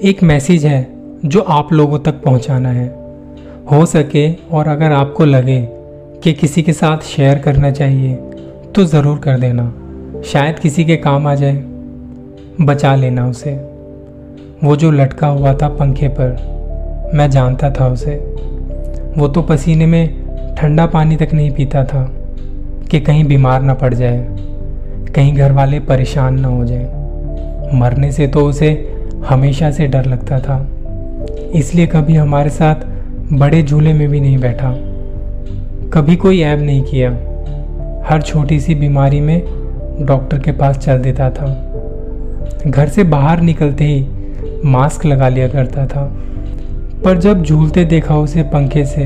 एक मैसेज है जो आप लोगों तक पहुंचाना है। हो सके और अगर आपको लगे कि किसी के साथ शेयर करना चाहिए तो ज़रूर कर देना। शायद किसी के काम आ जाए, बचा लेना उसे। वो जो लटका हुआ था पंखे पर, मैं जानता था उसे। वो तो पसीने में ठंडा पानी तक नहीं पीता था कि कहीं बीमार ना पड़ जाए, कहीं घर वाले परेशान ना हो जाए। मरने से तो उसे हमेशा से डर लगता था। इसलिए कभी हमारे साथ बड़े झूले में भी नहीं बैठा। कभी कोई ऐब नहीं किया। हर छोटी सी बीमारी में डॉक्टर के पास चल देता था। घर से बाहर निकलते ही मास्क लगा लिया करता था। पर जब झूलते देखा उसे पंखे से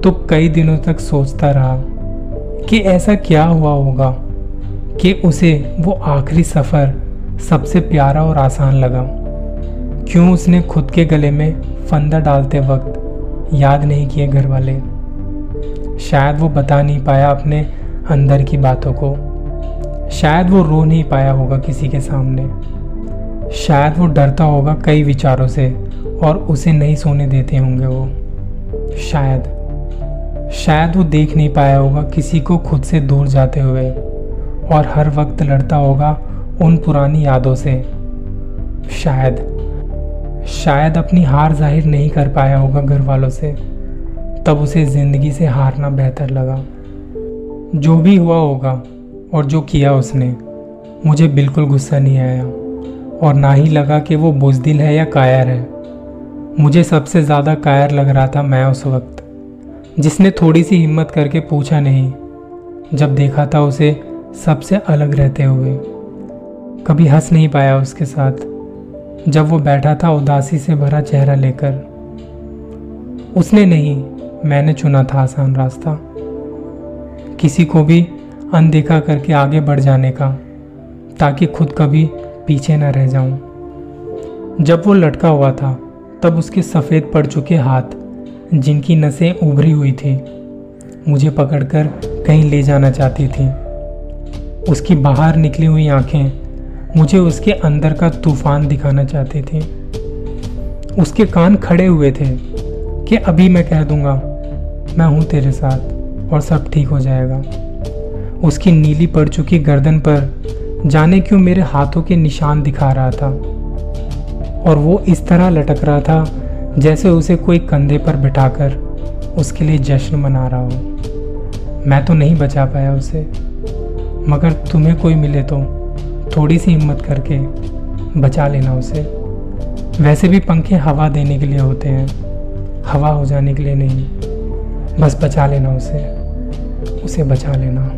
तो कई दिनों तक सोचता रहा कि ऐसा क्या हुआ होगा कि उसे वो आखिरी सफ़र सबसे प्यारा और आसान लगा। क्यों उसने खुद के गले में फंदा डालते वक्त याद नहीं किए घर वाले शायद वो बता नहीं पाया अपने अंदर की बातों को। शायद वो रो नहीं पाया होगा किसी के सामने। शायद वो डरता होगा कई विचारों से और उसे नहीं सोने देते होंगे वो। शायद। शायद वो देख नहीं पाया होगा किसी को खुद से दूर जाते हुए और हर वक्त लड़ता होगा उन पुरानी यादों से। शायद। शायद अपनी हार ज़ाहिर नहीं कर पाया होगा घर वालों से। तब उसे ज़िंदगी से हारना बेहतर लगा। जो भी हुआ होगा और जो किया उसने, मुझे बिल्कुल गुस्सा नहीं आया। और ना ही लगा कि वो बुजदिल है या कायर है। मुझे सबसे ज़्यादा कायर लग रहा था मैं उस वक्त, जिसने थोड़ी सी हिम्मत करके पूछा नहीं, जब देखा था उसे सबसे अलग रहते हुए। कभी हंस नहीं पाया उसके साथ। जब वो बैठा था उदासी से भरा चेहरा लेकर। उसने नहीं, मैंने चुना था आसान रास्ता। किसी को भी अनदेखा करके आगे बढ़ जाने का, ताकि खुद कभी पीछे न रह जाऊँ। जब वो लटका हुआ था, तब उसके सफ़ेद पड़ चुके हाथ, जिनकी नसें उभरी हुई थी, मुझे पकड़कर कहीं ले जाना चाहती थी। उसकी बाहर निकली हुई आँखें मुझे उसके अंदर का तूफ़ान दिखाना चाहती थी। उसके कान खड़े हुए थे कि अभी मैं कह दूँगा, मैं हूँ तेरे साथ और सब ठीक हो जाएगा। उसकी नीली पड़ चुकी गर्दन पर जाने क्यों मेरे हाथों के निशान दिखा रहा था? और वो इस तरह लटक रहा था जैसे उसे कोई कंधे पर बिठाकर उसके लिए जश्न मना रहा हो। मैं तो नहीं बचा पाया उसे, मगर तुम्हें कोई मिले तो। थोड़ी सी हिम्मत करके बचा लेना उसे। वैसे भी पंखे हवा देने के लिए होते हैं। हवा हो जाने के लिए नहीं। बस बचा लेना उसे। उसे बचा लेना।